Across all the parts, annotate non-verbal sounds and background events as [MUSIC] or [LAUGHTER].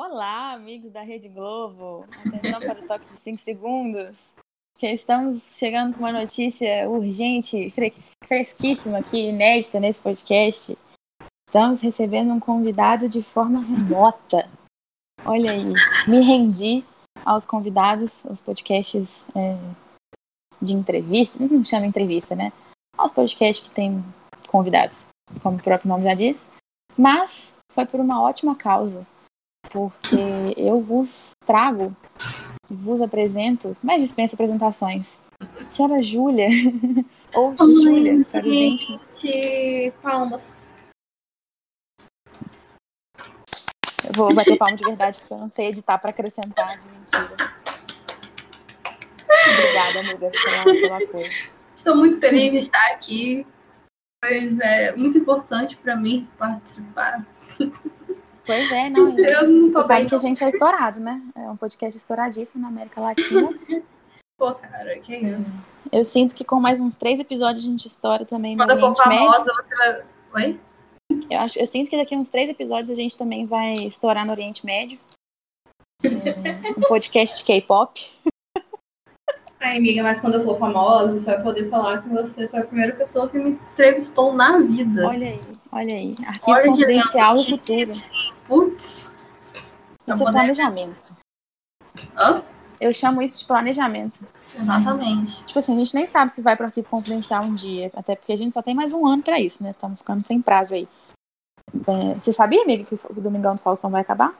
Olá, amigos da Rede Globo. Atenção para o toque de 5 segundos. Que estamos chegando com uma notícia urgente, fresquíssima aqui, inédita nesse podcast. Estamos recebendo um convidado de forma remota. Olha aí, me rendi aos convidados, aos podcasts é, de entrevista, não chama entrevista, né? Aos podcasts que tem convidados, como o próprio nome já diz. Mas foi por uma ótima causa porque eu vos trago, vos apresento, mas dispensa apresentações. Senhora Júlia, [LAUGHS] ou Júlia, para os íntimos. Palmas. Eu vou bater palma de verdade, porque eu não sei editar para acrescentar de mentira. Obrigada, amiga, pela apoio. Estou muito feliz de estar aqui, pois é muito importante para mim participar. [LAUGHS] Pois é, não. Eu não tô sabe bem, que a gente é estourado, né? É um podcast estouradíssimo na América Latina. [LAUGHS] Pô, cara, que isso. Eu sinto que com mais uns três episódios a gente estoura também no Quando eu for Oriente Médio. famosa, você vai. Oi? Eu, acho, eu sinto que daqui a uns três episódios a gente também vai estourar no Oriente Médio. É, um podcast de K-pop. [LAUGHS] Ai, amiga, mas quando eu for famosa, você vai poder falar que você foi a primeira pessoa que me entrevistou na vida. Olha aí, olha aí. Arquivo Olha confidencial legal. futuro. Putz. Isso é planejamento. Hã? Eu chamo isso de planejamento. Exatamente. Tipo assim, a gente nem sabe se vai para arquivo confidencial um dia. Até porque a gente só tem mais um ano pra isso, né? Estamos ficando sem prazo aí. É, você sabia, amiga, que o Domingão do Faustão vai acabar?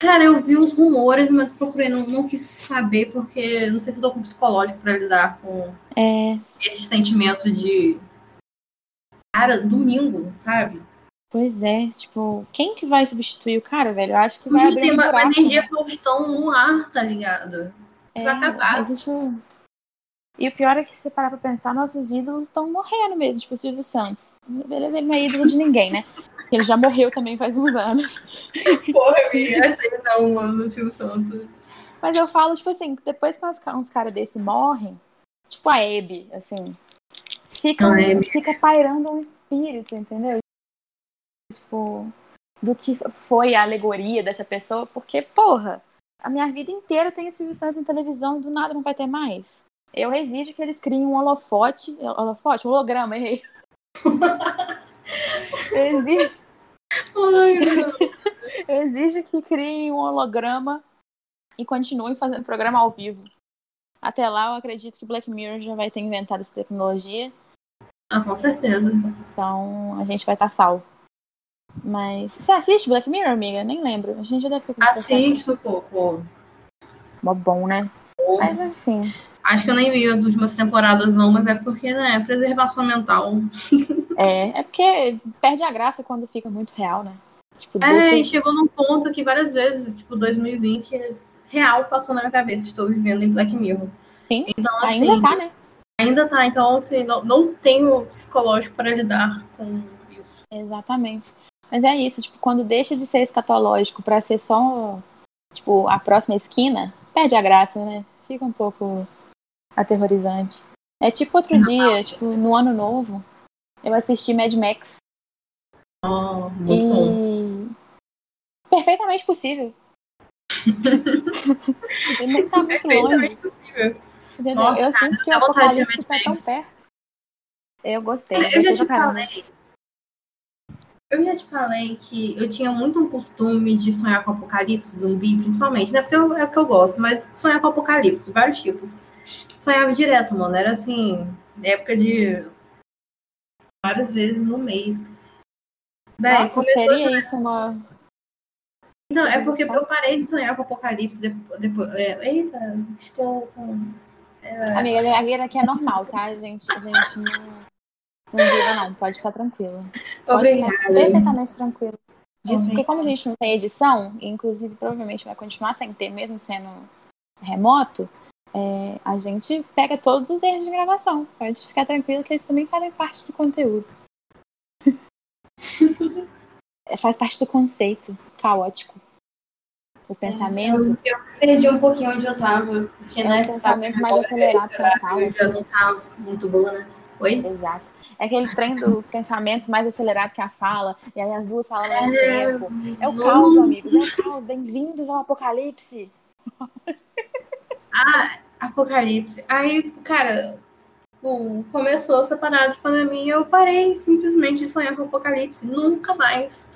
Cara, eu vi uns rumores, mas procurei, não, não quis saber, porque não sei se eu tô com psicológico pra lidar com É, esse sentimento de. Cara, domingo, sabe? pois é. Tipo, quem que vai substituir o cara, velho? Eu acho que vai abrir tem um uma, uma buraco. energia Faustão no ar, tá ligado? Isso vai É, acabar. Existe um... E o pior é que se você parar pra pensar, nossos ídolos estão morrendo mesmo, tipo o Silvio Santos. Beleza, ele não é ídolo de ninguém, né? Ele já morreu também faz uns anos. [LAUGHS] Porra, amiga, essa aí não, mano, Silvio Santos. Mas eu falo, tipo assim, depois que uns caras desse morrem, tipo a Hebe, assim, fica, fica pairando um espírito, entendeu? Tipo, do que foi a alegoria dessa pessoa, porque, porra, a minha vida inteira tem Silvio Santos na televisão e do nada não vai ter mais. Eu exijo que eles criem um holofote, holofote, holograma, errei. [LAUGHS] Eu exijo, eu exijo que criem um holograma e continuem fazendo programa ao vivo. Até lá, eu acredito que Black Mirror já vai ter inventado essa tecnologia, Ah, com certeza. então a gente vai estar salvo. Mas você assiste Black Mirror, amiga? Nem lembro. A gente já deve ter. Assisto, pô, pô. Mó bom, né? Mas enfim. Acho que eu nem vi as últimas temporadas, não, mas é porque, né, preservação mental. [LAUGHS] É, é porque perde a graça quando fica muito real, né? Tipo, É, e chegou num ponto que várias vezes, tipo, 2020, real passou na minha cabeça. Estou vivendo em Black Mirror. Sim, Então, assim, Ainda tá, né? Ainda tá, então, assim, não, não tenho psicológico para lidar com isso. Exatamente. Mas é isso, tipo, quando deixa de ser escatológico pra ser só, tipo, a próxima esquina, perde a graça, né? Fica um pouco aterrorizante. É tipo outro [LAUGHS] dia, tipo, no ano novo, eu assisti Mad Max Oh, muito bom. e perfeitamente possível. [LAUGHS] e nem tá muito longe. Perfeitamente possível. Nossa, eu cara, sinto que o apocalipse tá tão perto. Eu gostei, eu eu já te falei. Eu já te falei que eu tinha muito um costume de sonhar com apocalipse, zumbi, principalmente, né? Porque eu, é o que eu gosto, mas sonhar com apocalipse, vários tipos. Sonhava direto, mano. Era assim, época de várias vezes no mês. Véi, Nossa, seria isso uma. Então, é porque eu parei de sonhar com apocalipse depois. depois é, eita, estou com. Amiga, a vida aqui é normal, tá? A gente, a gente não, não liga, não. Pode ficar tranquila. Pode ficar Obrigada. perfeitamente tranquilo. Disso, porque como a gente não tem edição, e inclusive provavelmente vai continuar sem ter, mesmo sendo remoto, é, a gente pega todos os erros de gravação. Pode ficar tranquilo que eles também fazem parte do conteúdo. [LAUGHS] É, Faz parte do conceito caótico. O pensamento. Eu, eu perdi um pouquinho onde eu tava. Porque, É um né, pensamento sabe, mais acelerado que a fala, Eu assim. não tava muito boa, né? Oi? Exato. É aquele trem do pensamento mais acelerado que a fala, e aí as duas falam ao mesmo É, tempo. É o caos, amigos. É o caos. Bem-vindos ao apocalipse. Ah, Apocalipse. Aí, cara, tipo, começou essa parada de pandemia eu parei simplesmente de sonhar com Apocalipse. Nunca mais.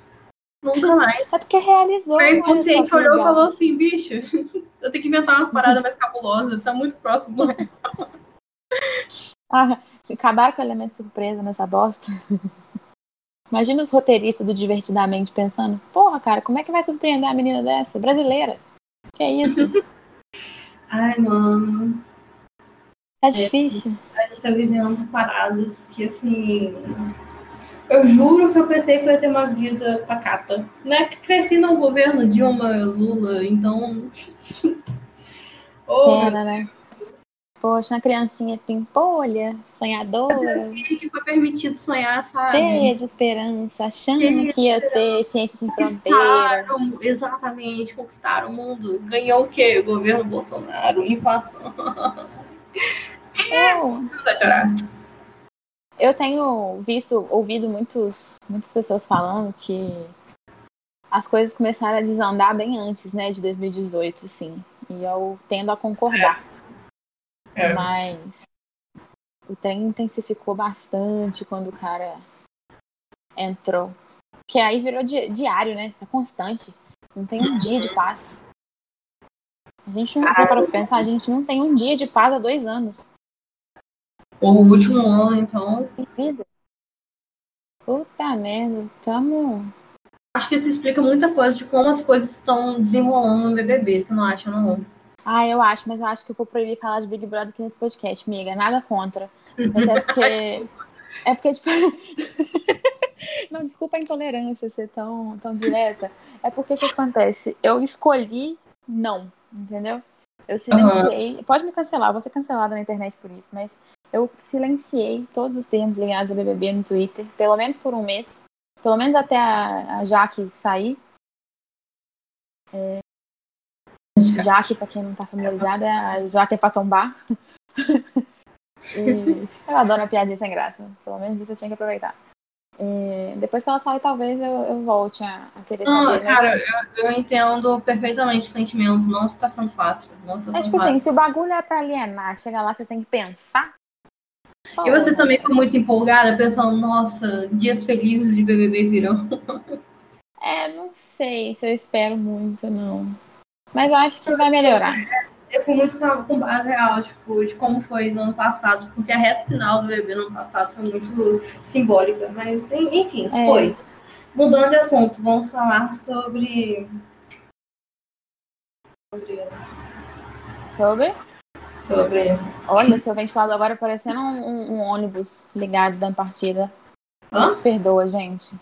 Nunca mais. É porque realizou. Olha só inconsciente que olhou e falou assim, bicho, [LAUGHS] eu tenho que inventar uma parada mais cabulosa, tá muito próximo. [LAUGHS] Ah, se acabaram com o elemento surpresa nessa bosta. Imagina os roteiristas do Divertidamente pensando: porra, cara, como é que vai surpreender a menina dessa? Brasileira. Que é isso? [LAUGHS] Ai, mano, É difícil. a gente tá vivendo paradas que, assim... Eu juro que eu pensei que eu ia ter uma vida pacata. Né? Que cresci no governo Dilma, Lula, então... [LAUGHS] oh, Pena, né? Poxa, uma criancinha pimpolha, sonhadora, assim que foi permitido sonhar, sabe? cheia de esperança, achando que ia ter ciência sem fronteira. Conquistaram, exatamente, conquistaram o mundo. Ganhou o quê? O governo Bolsonaro, inflação. [LAUGHS] Eu, Não vai chorar. Eu tenho visto, ouvido muitos, muitas pessoas falando que as coisas começaram a desandar bem antes, né, de 2018, assim. E eu tendo a concordar. É. Mas o trem intensificou bastante quando o cara entrou. Que aí virou di- diário, né? É constante. Não tem um dia de paz. A gente não, parou pra pensar, a gente não tem um dia de paz há dois anos. O último ano, então. Vida. Puta merda, tamo. Acho que isso explica muita coisa de como as coisas estão desenrolando no BBB, você não acha, não? Ah, eu acho, mas eu acho que eu vou proibir falar de Big Brother aqui nesse podcast, amiga. Nada contra. Mas é porque. [LAUGHS] É porque, tipo. [LAUGHS] Não, desculpa a intolerância ser tão, tão direta. É porque o que acontece? Eu escolhi não, entendeu? Eu silenciei. Pode me cancelar, eu vou ser cancelada na internet por isso, mas eu silenciei todos os termos ligados ao BBB no Twitter, pelo menos por um mês. Pelo menos até a, a Jaque sair. Jaque, pra quem não tá familiarizada, é a Jaque é pra tombar. [LAUGHS] E eu adoro uma piadinha sem graça. Pelo menos isso eu tinha que aproveitar. E depois que ela sair, talvez eu, eu volte a, a querer Não, saber. cara, eu, eu entendo perfeitamente o sentimento. Não está sendo fácil. Não está é tipo fácil. assim, se o bagulho é pra alienar, chega lá, você tem que pensar. E você também foi muito empolgada, pensando, nossa, dias felizes de BBB virão. [LAUGHS] É, não sei se eu espero muito, não. Mas eu acho que vai melhorar. Eu fui muito com base real, tipo, de como foi no ano passado, porque a reta final do BBB no ano passado foi muito simbólica, mas en- enfim, É. foi. Mudando de assunto, vamos falar sobre. Sobre. Sobre? Sobre... Olha, seu ventilador agora parecendo um, um- um ônibus ligado da partida. Hã? Perdoa, gente.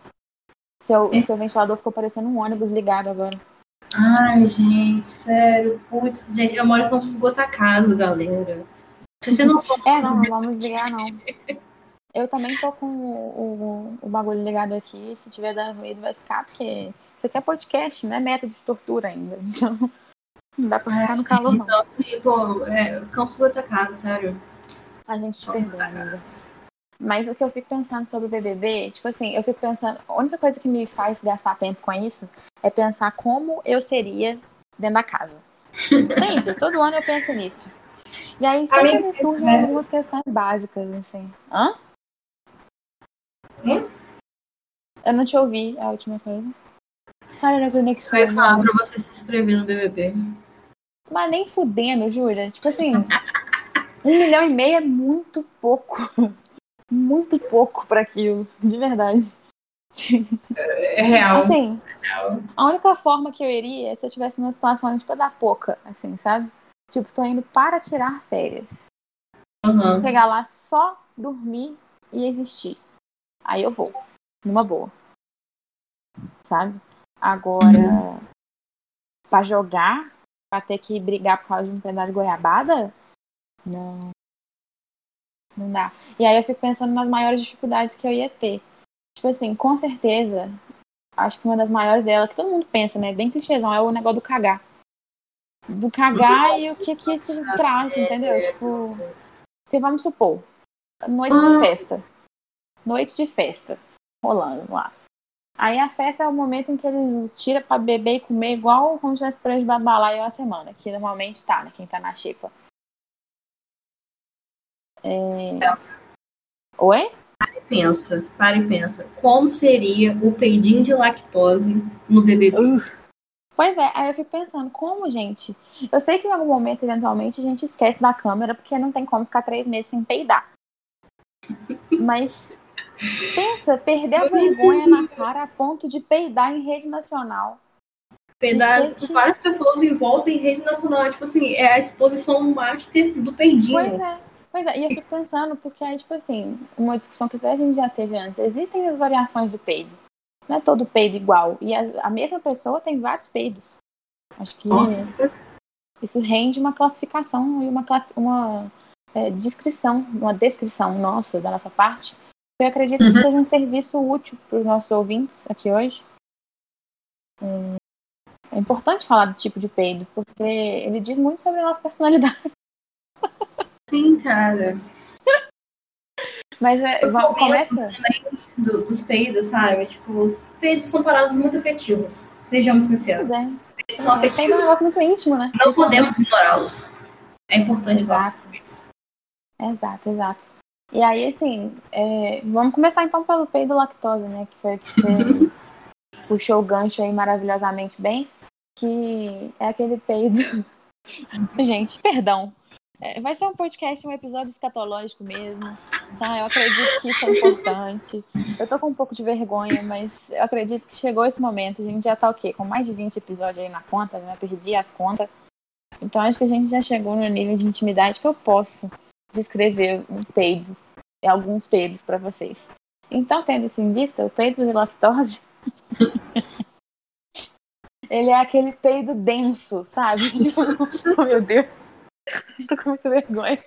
Seu, seu ventilador ficou parecendo um ônibus ligado agora. Ai, gente, sério. Putz, gente, eu moro em Campos do Gotacaso, galera. Se você não for [LAUGHS] É, não, não vamos ligar, não. Eu também tô com o, o, o bagulho ligado aqui. Se tiver dando ruído, vai ficar, porque isso aqui é podcast, não é método de tortura ainda. [LAUGHS] Então, não dá pra ficar no calor, não. Então, assim, pô, é, Campos do Gotacaso, sério. A gente te perdoa, amiga. Mas o que eu fico pensando sobre o BBB, tipo assim, eu fico pensando, a única coisa que me faz gastar tempo com isso é pensar como eu seria dentro da casa. Sempre, todo ano eu penso nisso. E aí sempre Amiga, surgem sério? algumas questões básicas, assim. Hã? Hum? Eu não te ouvi a última coisa. Cara, a conexão. Eu ia falar pra você se inscrever no BBB. Mas nem fudendo, Júlia. Tipo assim, um milhão e meio é muito pouco. Muito pouco pra aquilo, de verdade. É real. Assim, real. a única forma que eu iria é se eu tivesse numa situação tipo da pouca, assim, sabe? Tipo, tô indo para tirar férias. Uhum. Chegar lá só dormir e existir. Aí eu vou, numa boa. Sabe? Agora, pra jogar, pra ter que brigar por causa de um pedaço de goiabada, não. Não dá. E aí eu fico pensando nas maiores dificuldades que eu ia ter. Tipo assim, com certeza, acho que uma das maiores dela, que todo mundo pensa, né? Bem clichêzão, é o negócio do cagar. Do cagar e o que que isso traz, entendeu? Tipo, porque vamos supor, noite de festa. Noite de festa. Rolando lá. Aí a festa é o momento em que eles tiram pra beber e comer igual se tivesse pra balaio uma semana, que normalmente tá, né? Quem tá na xepa. É... Oi? Para e pensa, para e pensa. Como seria o peidinho de lactose no? Uh. Pois é, aí eu fico pensando, como, gente? Eu sei que em algum momento, eventualmente, a gente esquece da câmera, porque não tem como ficar três meses sem peidar. Mas pensa, perder a vergonha na cara a ponto de peidar em rede nacional. Peidar com várias pessoas em volta em rede nacional. Tipo assim, é a exposição master do peidinho. Pois é. Pois é, e eu fico pensando, porque aí, tipo assim, uma discussão que até a gente já teve antes, existem as variações do peido. Não é todo peido igual. E a, a mesma pessoa tem vários peidos. Acho que Nossa. isso rende uma classificação e uma, class, uma é, descrição, uma descrição nossa, da nossa parte. Eu acredito que seja um serviço útil para os nossos ouvintes aqui hoje. É importante falar do tipo de peido, porque ele diz muito sobre a nossa personalidade. Sim, cara. Mas é, Os va- momentos começa. também do- dos peidos, sabe? Tipo, os peidos são paradas muito afetivos. Sejamos sinceros. Pois é. Peidos são Peido é um afetivos. negócio muito íntimo, né? Não podemos ignorá-los. É importante falar Exato. sobre isso. Exato, exato. E aí, assim, é, vamos começar então pelo peido lactose, né? Que foi o que você [LAUGHS] puxou o gancho aí maravilhosamente bem. Que é aquele peido. [LAUGHS] Gente, perdão. É, vai ser um podcast, um episódio escatológico mesmo. Tá? Eu acredito que isso é importante. Eu tô com um pouco de vergonha, mas eu acredito que chegou esse momento. A gente já tá o quê? Com mais de 20 episódios aí na conta, né? Perdi as contas. Então acho que a gente já chegou no nível de intimidade que eu posso descrever um peido, alguns peidos para vocês. Então, tendo isso em vista, o peido de lactose, [LAUGHS] ele é aquele peido denso, sabe? [LAUGHS] Tipo, oh meu Deus, [LAUGHS] tô com muita vergonha.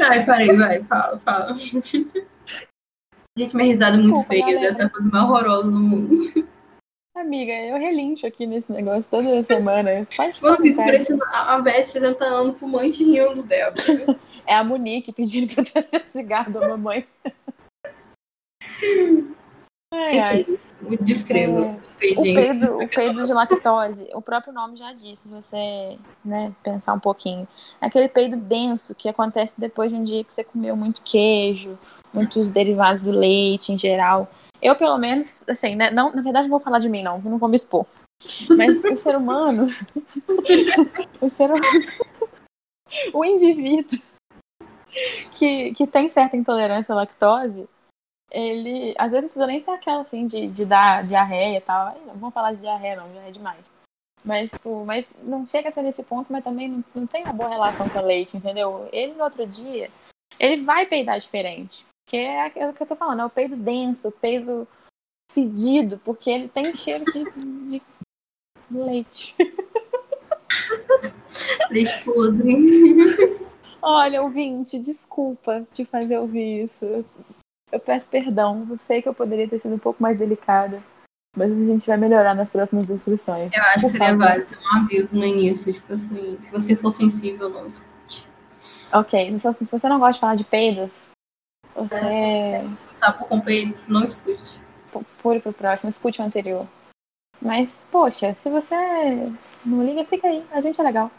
Ai, parei, vai, fala, fala. Gente, minha risada é muito Desculpa, feia, galera. deve coisa mais horrorosa no mundo. Amiga, eu relincho aqui nesse negócio toda semana. Pode Eu fico parecendo a Beth de 60 anos, fumante rindo dela. [LAUGHS] É a Monique pedindo pra trazer cigarro da mamãe. Ai, ai. Descreva. É, O peido, o peido de lactose, o próprio nome já disse, se você né, pensar um pouquinho. É aquele peido denso que acontece depois de um dia que você comeu muito queijo, muitos derivados do leite em geral. Eu, pelo menos, assim, né, não, na verdade, não vou falar de mim, não, não vou me expor. Mas o ser humano, [LAUGHS] o ser humano, o indivíduo que, que tem certa intolerância à lactose, ele, às vezes não precisa nem ser aquela, assim, de, de dar diarreia e tal. Não vamos falar de diarreia, não, já é demais. Mas, tipo, mas não chega a ser nesse ponto, mas também não, não tem uma boa relação com o leite, entendeu? Ele, no outro dia, ele vai peidar diferente. Porque é aquilo que eu tô falando, é o peido denso, o peido fedido, porque ele tem cheiro de, de leite. Leite podre. Olha, ouvinte, desculpa te fazer ouvir isso. Eu peço perdão. Eu sei que eu poderia ter sido um pouco mais delicada. Mas a gente vai melhorar nas próximas descrições. Eu acho Por que seria favor. válido ter um aviso no início, tipo assim, se você for sensível, não escute. Ok, se você não gosta de falar de peidos, você Tá com peidos, não escute. pu- pule pro próximo, escute o anterior. Mas, poxa, se você não liga, fica aí. A gente é legal.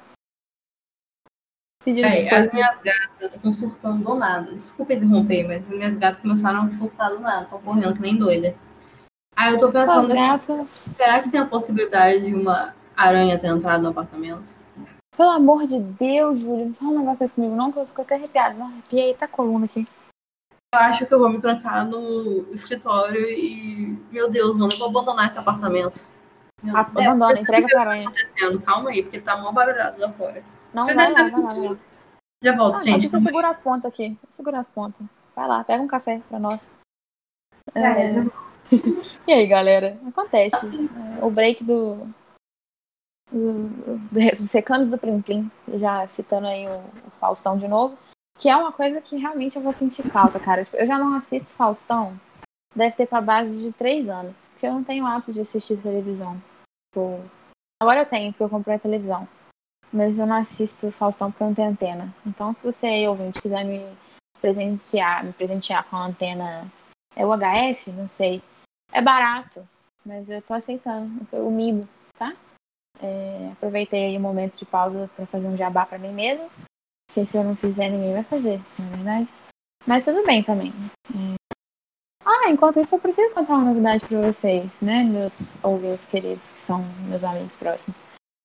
Pedindo desculpas. as minhas gatas estão surtando do nada. Desculpa interromper, mas as minhas gatas começaram a surtar do nada, estão correndo que nem doida. Aí eu tô As pensando, gatas, será que tem a possibilidade de uma aranha ter entrado no apartamento? pelo amor de Deus, Júlio, não fala um negócio desse comigo, não, que eu fico até arrepiada. Não, arrepiei a coluna aqui. Eu acho que eu vou me trancar no escritório e, meu Deus, mano, eu vou abandonar esse apartamento. Meu Abandona, eu entrega sei pra tá acontecendo. Calma aí, porque tá mó barulhado lá fora. Não, Você vai lá, vai vai lá. Já volto, Ah, só gente. precisa segurar as pontas aqui. Segura as pontas. Vai lá, pega um café pra nós. É, era. [LAUGHS] E aí, galera? Acontece. Assim. É, o break do. do- do- dos recames do Plim Plim, já citando aí o, o Faustão de novo, que é uma coisa que realmente eu vou sentir falta, cara. Tipo, eu já não assisto Faustão, deve ter pra base de três anos, porque eu não tenho hábito de assistir televisão. Tipo, agora eu tenho, porque eu comprei a televisão. mas eu não assisto Faustão porque eu não tenho antena. Então, se você aí, ouvinte, quiser me presentear, me presentear com a antena, é o HF? Não sei. É barato, mas eu tô aceitando o mimo, tá? É, aproveitei aí o momento de pausa para fazer um jabá para mim mesmo, porque se eu não fizer, ninguém vai fazer, na é verdade. Mas tudo bem também. É... Ah, enquanto isso, eu preciso contar uma novidade para vocês, né, meus ouvintes queridos, que são meus amigos próximos.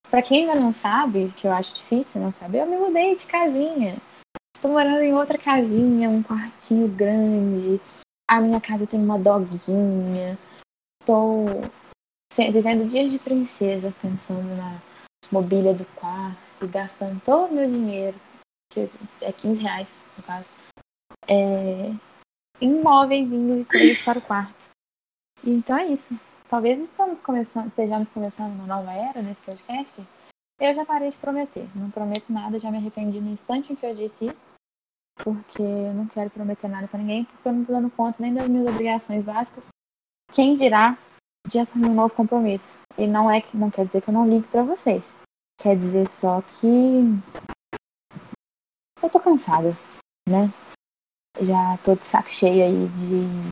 Para quem ainda não sabe, que eu acho difícil não saber, eu me mudei de casinha. Estou morando em outra casinha, um quartinho grande. A minha casa tem uma doguinha. Estou vivendo dias de princesa, pensando na mobília do quarto, gastando todo o meu dinheiro, que é 15 reais, no caso, é, em e coisas para o quarto. Então é isso. Talvez estamos começando, estejamos começando uma nova era nesse podcast. Eu já parei de prometer. Não prometo nada, já me arrependi no instante em que eu disse isso. Porque eu não quero prometer nada para ninguém, porque eu não estou dando conta nem das minhas obrigações básicas. Quem dirá de assumir um novo compromisso? E não é que não quer dizer que eu não ligue para vocês. Quer dizer só que eu tô cansada, né? Já tô de saco cheio aí de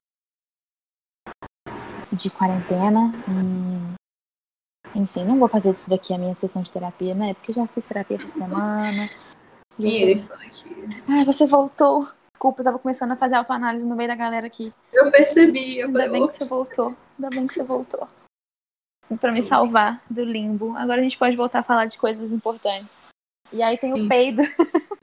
de quarentena. E, enfim, não vou fazer disso daqui a minha sessão de terapia, né? Porque já fiz terapia essa semana. E eu estou aqui. Ai, você voltou. Desculpa, eu tava começando a fazer autoanálise no meio da galera aqui. Eu percebi. Eu Ainda falei, bem que você voltou. Ainda bem que você voltou. Pra me salvar do limbo. Agora a gente pode voltar a falar de coisas importantes. E aí tem o Sim. peido. [LAUGHS]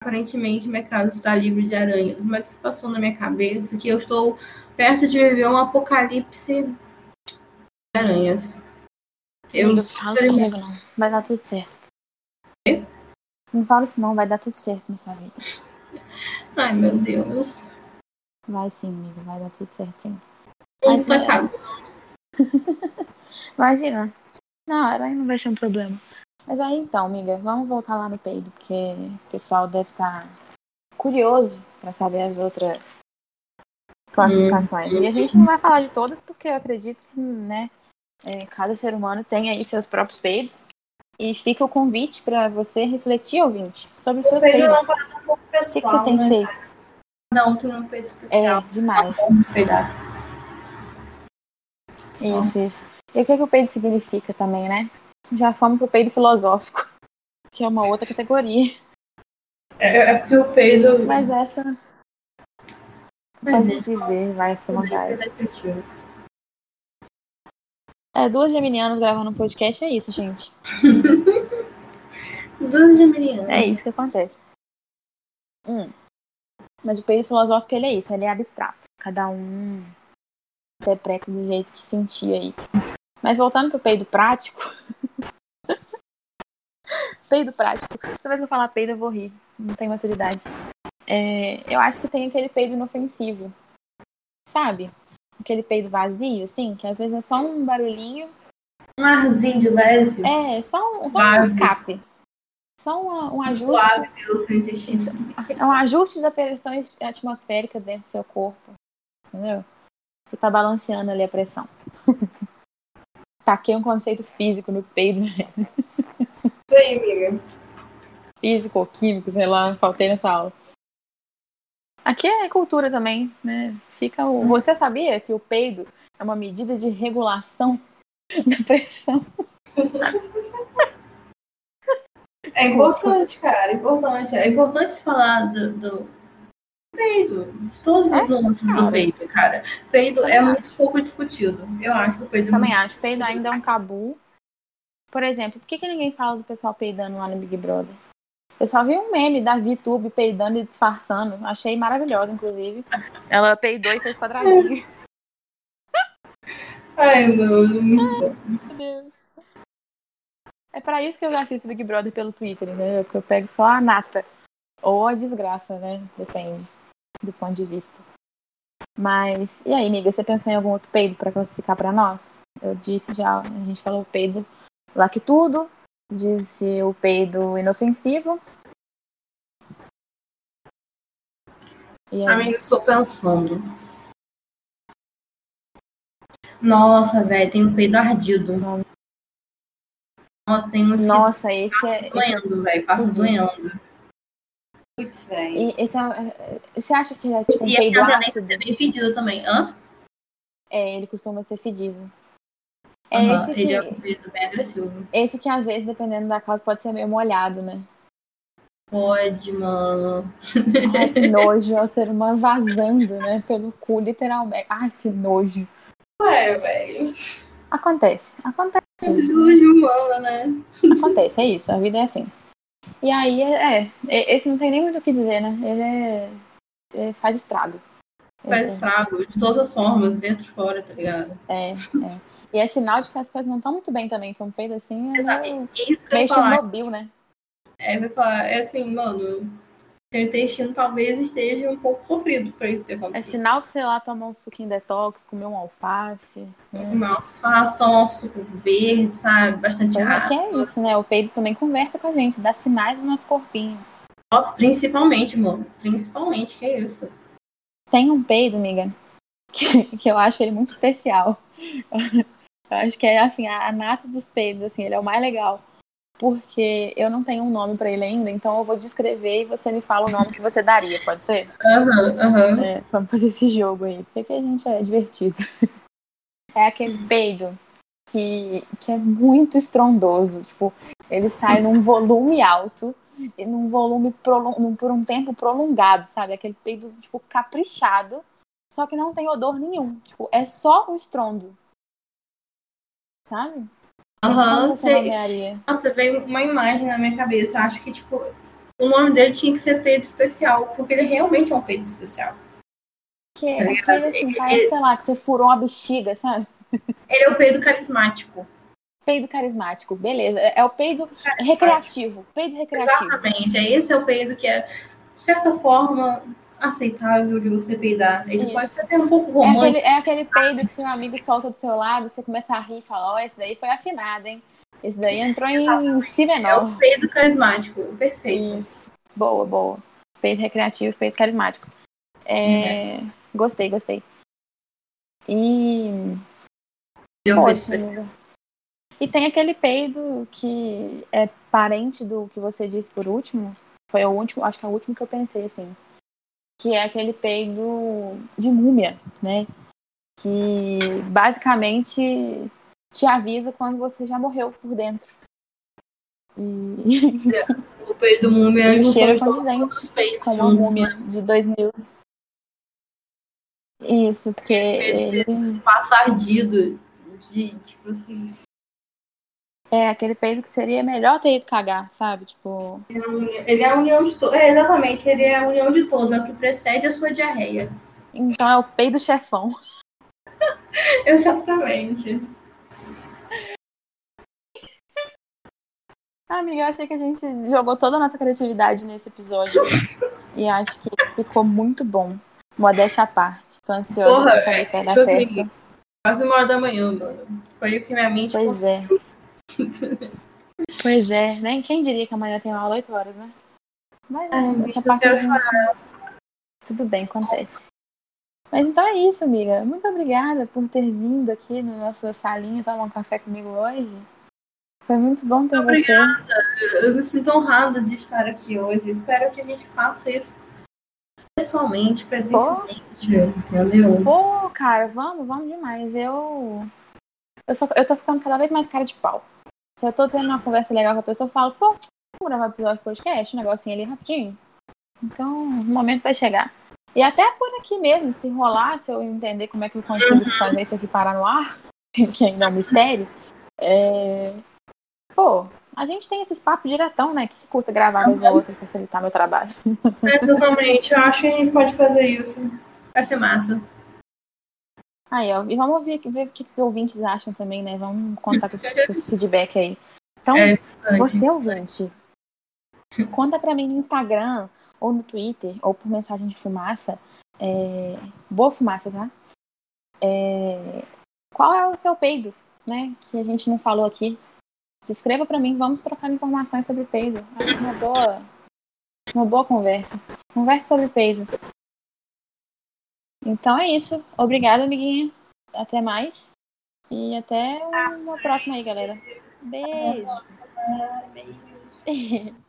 Aparentemente, minha casa está livre de aranhas, mas passou na minha cabeça que eu estou perto de viver um apocalipse de aranhas. Eu não falo isso comigo, não. Vai dar tudo certo. E? Não fala isso, não. Vai dar tudo certo nessa vida. Ai, meu Deus. Vai sim, amigo. Vai dar tudo certo, sim. Mas, tá. [LAUGHS] Imagina. Não, aranha não vai ser um problema. Mas aí então, amiga, vamos voltar lá no peido, porque o pessoal deve estar curioso para saber as outras classificações. E a gente não vai falar de todas, porque eu acredito que, né, é, cada ser humano tem aí seus próprios peidos. E fica o convite para você refletir, ouvinte, sobre os seus peidos. É um pouco pessoal, o que, que você tem né? feito? Não, tem um peito especial. É, demais. Isso, isso. E o que, que o peido significa também, né? Já fomos pro peido filosófico, [LAUGHS] que é uma outra categoria. É, é porque o peido. Mas essa. Pode dizer, vai, ficar à vontade. É, duas geminianas gravando um podcast é isso, gente. [LAUGHS] duas geminianas. É isso que acontece. Hum. Mas o peido filosófico, ele é isso, ele é abstrato. Cada um interpreta do jeito que sentia aí. Mas voltando pro peido prático. [LAUGHS] peido prático. Toda vez que eu falar peido, eu vou rir. Não tem maturidade. É, eu acho que tem aquele peido inofensivo. Sabe? Aquele peido vazio, assim, que às vezes é só um barulhinho. Um arzinho de leve. É, só um, um escape. Só um, um ajuste. Suave pelo seu intestino. É um ajuste da pressão atmosférica dentro do seu corpo. Entendeu? Que tá balanceando ali a pressão. Taquei um conceito físico no peido. Isso aí, amiga. Físico ou químico, sei lá, faltei nessa aula. Aqui é cultura também, né? Fica o... Você sabia que o peido é uma medida de regulação da pressão? É importante, cara, é importante. É importante falar do, do peido, de todos os nuances do peido, cara. Peido é muito pouco discutido. Eu acho que o peido é Também é acho. Peido ainda é um tabu. Por exemplo, por que, que ninguém fala do pessoal peidando lá no Big Brother? Eu só vi um meme da VTube peidando e disfarçando. Achei maravilhosa, inclusive. Ela peidou e fez quadradinho. [LAUGHS] Ai, meu, muito bom. Meu Deus. É pra isso que eu assisto Big Brother pelo Twitter, né? Que eu pego só a nata. Ou a desgraça, né? Depende do ponto de vista. Mas, e aí, amiga, você pensou em algum outro peido para classificar para nós? Eu disse já, a gente falou o peido tudo disse o peido inofensivo. Amiga, estou pensando. Nossa, velho, tem um peido ardido. Nossa, tem Nossa, esse é. que doendo, velho. Passa doendo. Putz, velho. E esse é, você acha que é tipo um E esse peido é ácido? a ser bem pedido também. Hã? É, ele costuma ser fedido. É Aham, esse que, Ele é um peido bem agressivo. esse que às vezes, dependendo da causa, pode ser meio molhado, né? Pode, mano. Ai, que [LAUGHS] nojo, é o ser humano vazando, né? Pelo cu, literalmente. Ai, que nojo. Ué, velho. Acontece, acontece. Saúde humana, né? Acontece, é isso, a vida é assim. E aí, é, é, esse não tem nem muito o que dizer, né? Ele é, é- faz estrago. Faz estrago de todas as formas, dentro e fora, tá ligado? É, é. E é sinal de que as coisas não estão muito bem também, um peido assim é Exato. É isso que eu ia falar. Chernobyl, né? É, eu ia falar, é assim, mano, seu intestino talvez esteja um pouco sofrido pra isso ter É acontecido. sinal que, sei lá, tomar um suquinho detox, comer um alface. né? Uma alface, tomar um suco verde, sabe? Bastante Então, é que água. é isso, né? O peido também conversa com a gente, dá sinais do nosso corpinho. Nossa, principalmente, mano. Principalmente, que é isso. Tem um peido, amiga, que, que eu acho ele muito especial. [LAUGHS] Eu acho que é assim, a, a nata dos peidos, assim, ele é o mais legal. Porque eu não tenho um nome pra ele ainda, então eu vou descrever e você me fala o nome que você daria, pode ser? Aham, aham. É, vamos fazer esse jogo aí, porque a gente é divertido. [LAUGHS] É aquele peido que, que é muito estrondoso, tipo, ele sai num volume alto e num volume prolon- num- por um tempo prolongado, sabe? Aquele peido, tipo, caprichado, só que não tem odor nenhum. Tipo, é só o estrondo. Sabe? Aham, você sei. Nossa, veio uma imagem na minha cabeça. Eu acho que, tipo, o nome dele tinha que ser peito especial, porque ele realmente é um peito especial. Que é Tá aquele assim, Ele- parece, sei lá, que você furou uma bexiga, sabe? Ele é o peido carismático. Peido carismático, beleza. É é o peido recreativo. Peido recreativo. Exatamente. É esse é o peido que é, de certa forma, aceitável de você peidar. Ele Isso. pode ser até um pouco É romântico. aquele, é aquele peido que seu amigo solta do seu lado, você começa a rir e fala, ó, esse daí foi afinado, hein? Esse daí entrou em si É menor. o peido carismático. Perfeito. Isso. Boa, boa. Peito recreativo, peito carismático. É, Gostei, gostei. E. É Poxa. E tem aquele peido que é parente do que você disse por último. Foi o último, acho que é o último que eu pensei, assim. Que é aquele peido de múmia, né? Que basicamente te avisa quando você já morreu por dentro. E O peido múmia é [LAUGHS] E o junção cheiro condizente com uma múmia né? de 2000. Isso, porque ele Passa ardido. De, tipo assim. É aquele peido que seria melhor ter ido cagar, sabe? Tipo, Ele é a união de todos. É, exatamente, ele é a união de todos. É o que precede a sua diarreia. então é o peido chefão. [LAUGHS] Exatamente. Ah, amiga, eu achei que a gente jogou toda a nossa criatividade nesse episódio. e acho que ficou muito bom. Modéstia à parte. Tô ansiosa Porra, pra saber se vai dar certo. Quase uma hora da manhã, mano. Foi o que minha mente Pois é. Pois é, nem quem diria que amanhã tem aula 8 horas, né? Mas Ai, essa, parte gente. Tudo bem, acontece. Mas então é isso, amiga. Muito obrigada por ter vindo aqui no nosso salinha tomar um café comigo hoje. Foi muito bom ter você. Eu me sinto honrada de estar aqui hoje. Espero que a gente faça isso pessoalmente, presencialmente, entendeu? Pô, cara, vamos, vamos demais. Eu. Eu, só, eu tô ficando cada vez mais cara de pau. Se eu tô tendo uma conversa legal com a pessoa, eu falo, pô, vamos gravar episódio de podcast, um negocinho ali rapidinho. Então, o momento vai chegar. E até por aqui mesmo, se rolar, se eu entender como é que eu consigo fazer isso aqui parar no ar, [LAUGHS] que ainda é um mistério, é... pô, a gente tem esses papos diretão, né? O que, custa gravar vez ou outra e facilitar meu trabalho? Exatamente, eu acho que a gente pode fazer isso. Vai ser massa. Aí, ó, e vamos ouvir, ver o que, que os ouvintes acham também, né? Vamos contar com esse, com esse feedback aí. Então, É, você ouvinte, conta pra mim no Instagram, ou no Twitter, ou por mensagem de fumaça. é, Boa fumaça, tá? É, Qual é o seu peido, né? Que a gente não falou aqui. Descreva pra mim, vamos trocar informações sobre peido. Acho uma boa, uma boa conversa. Conversa sobre peidos. Então é isso. Obrigada, amiguinha. Até mais. E até uma próxima aí, galera. Beijo. Beijos. [LAUGHS]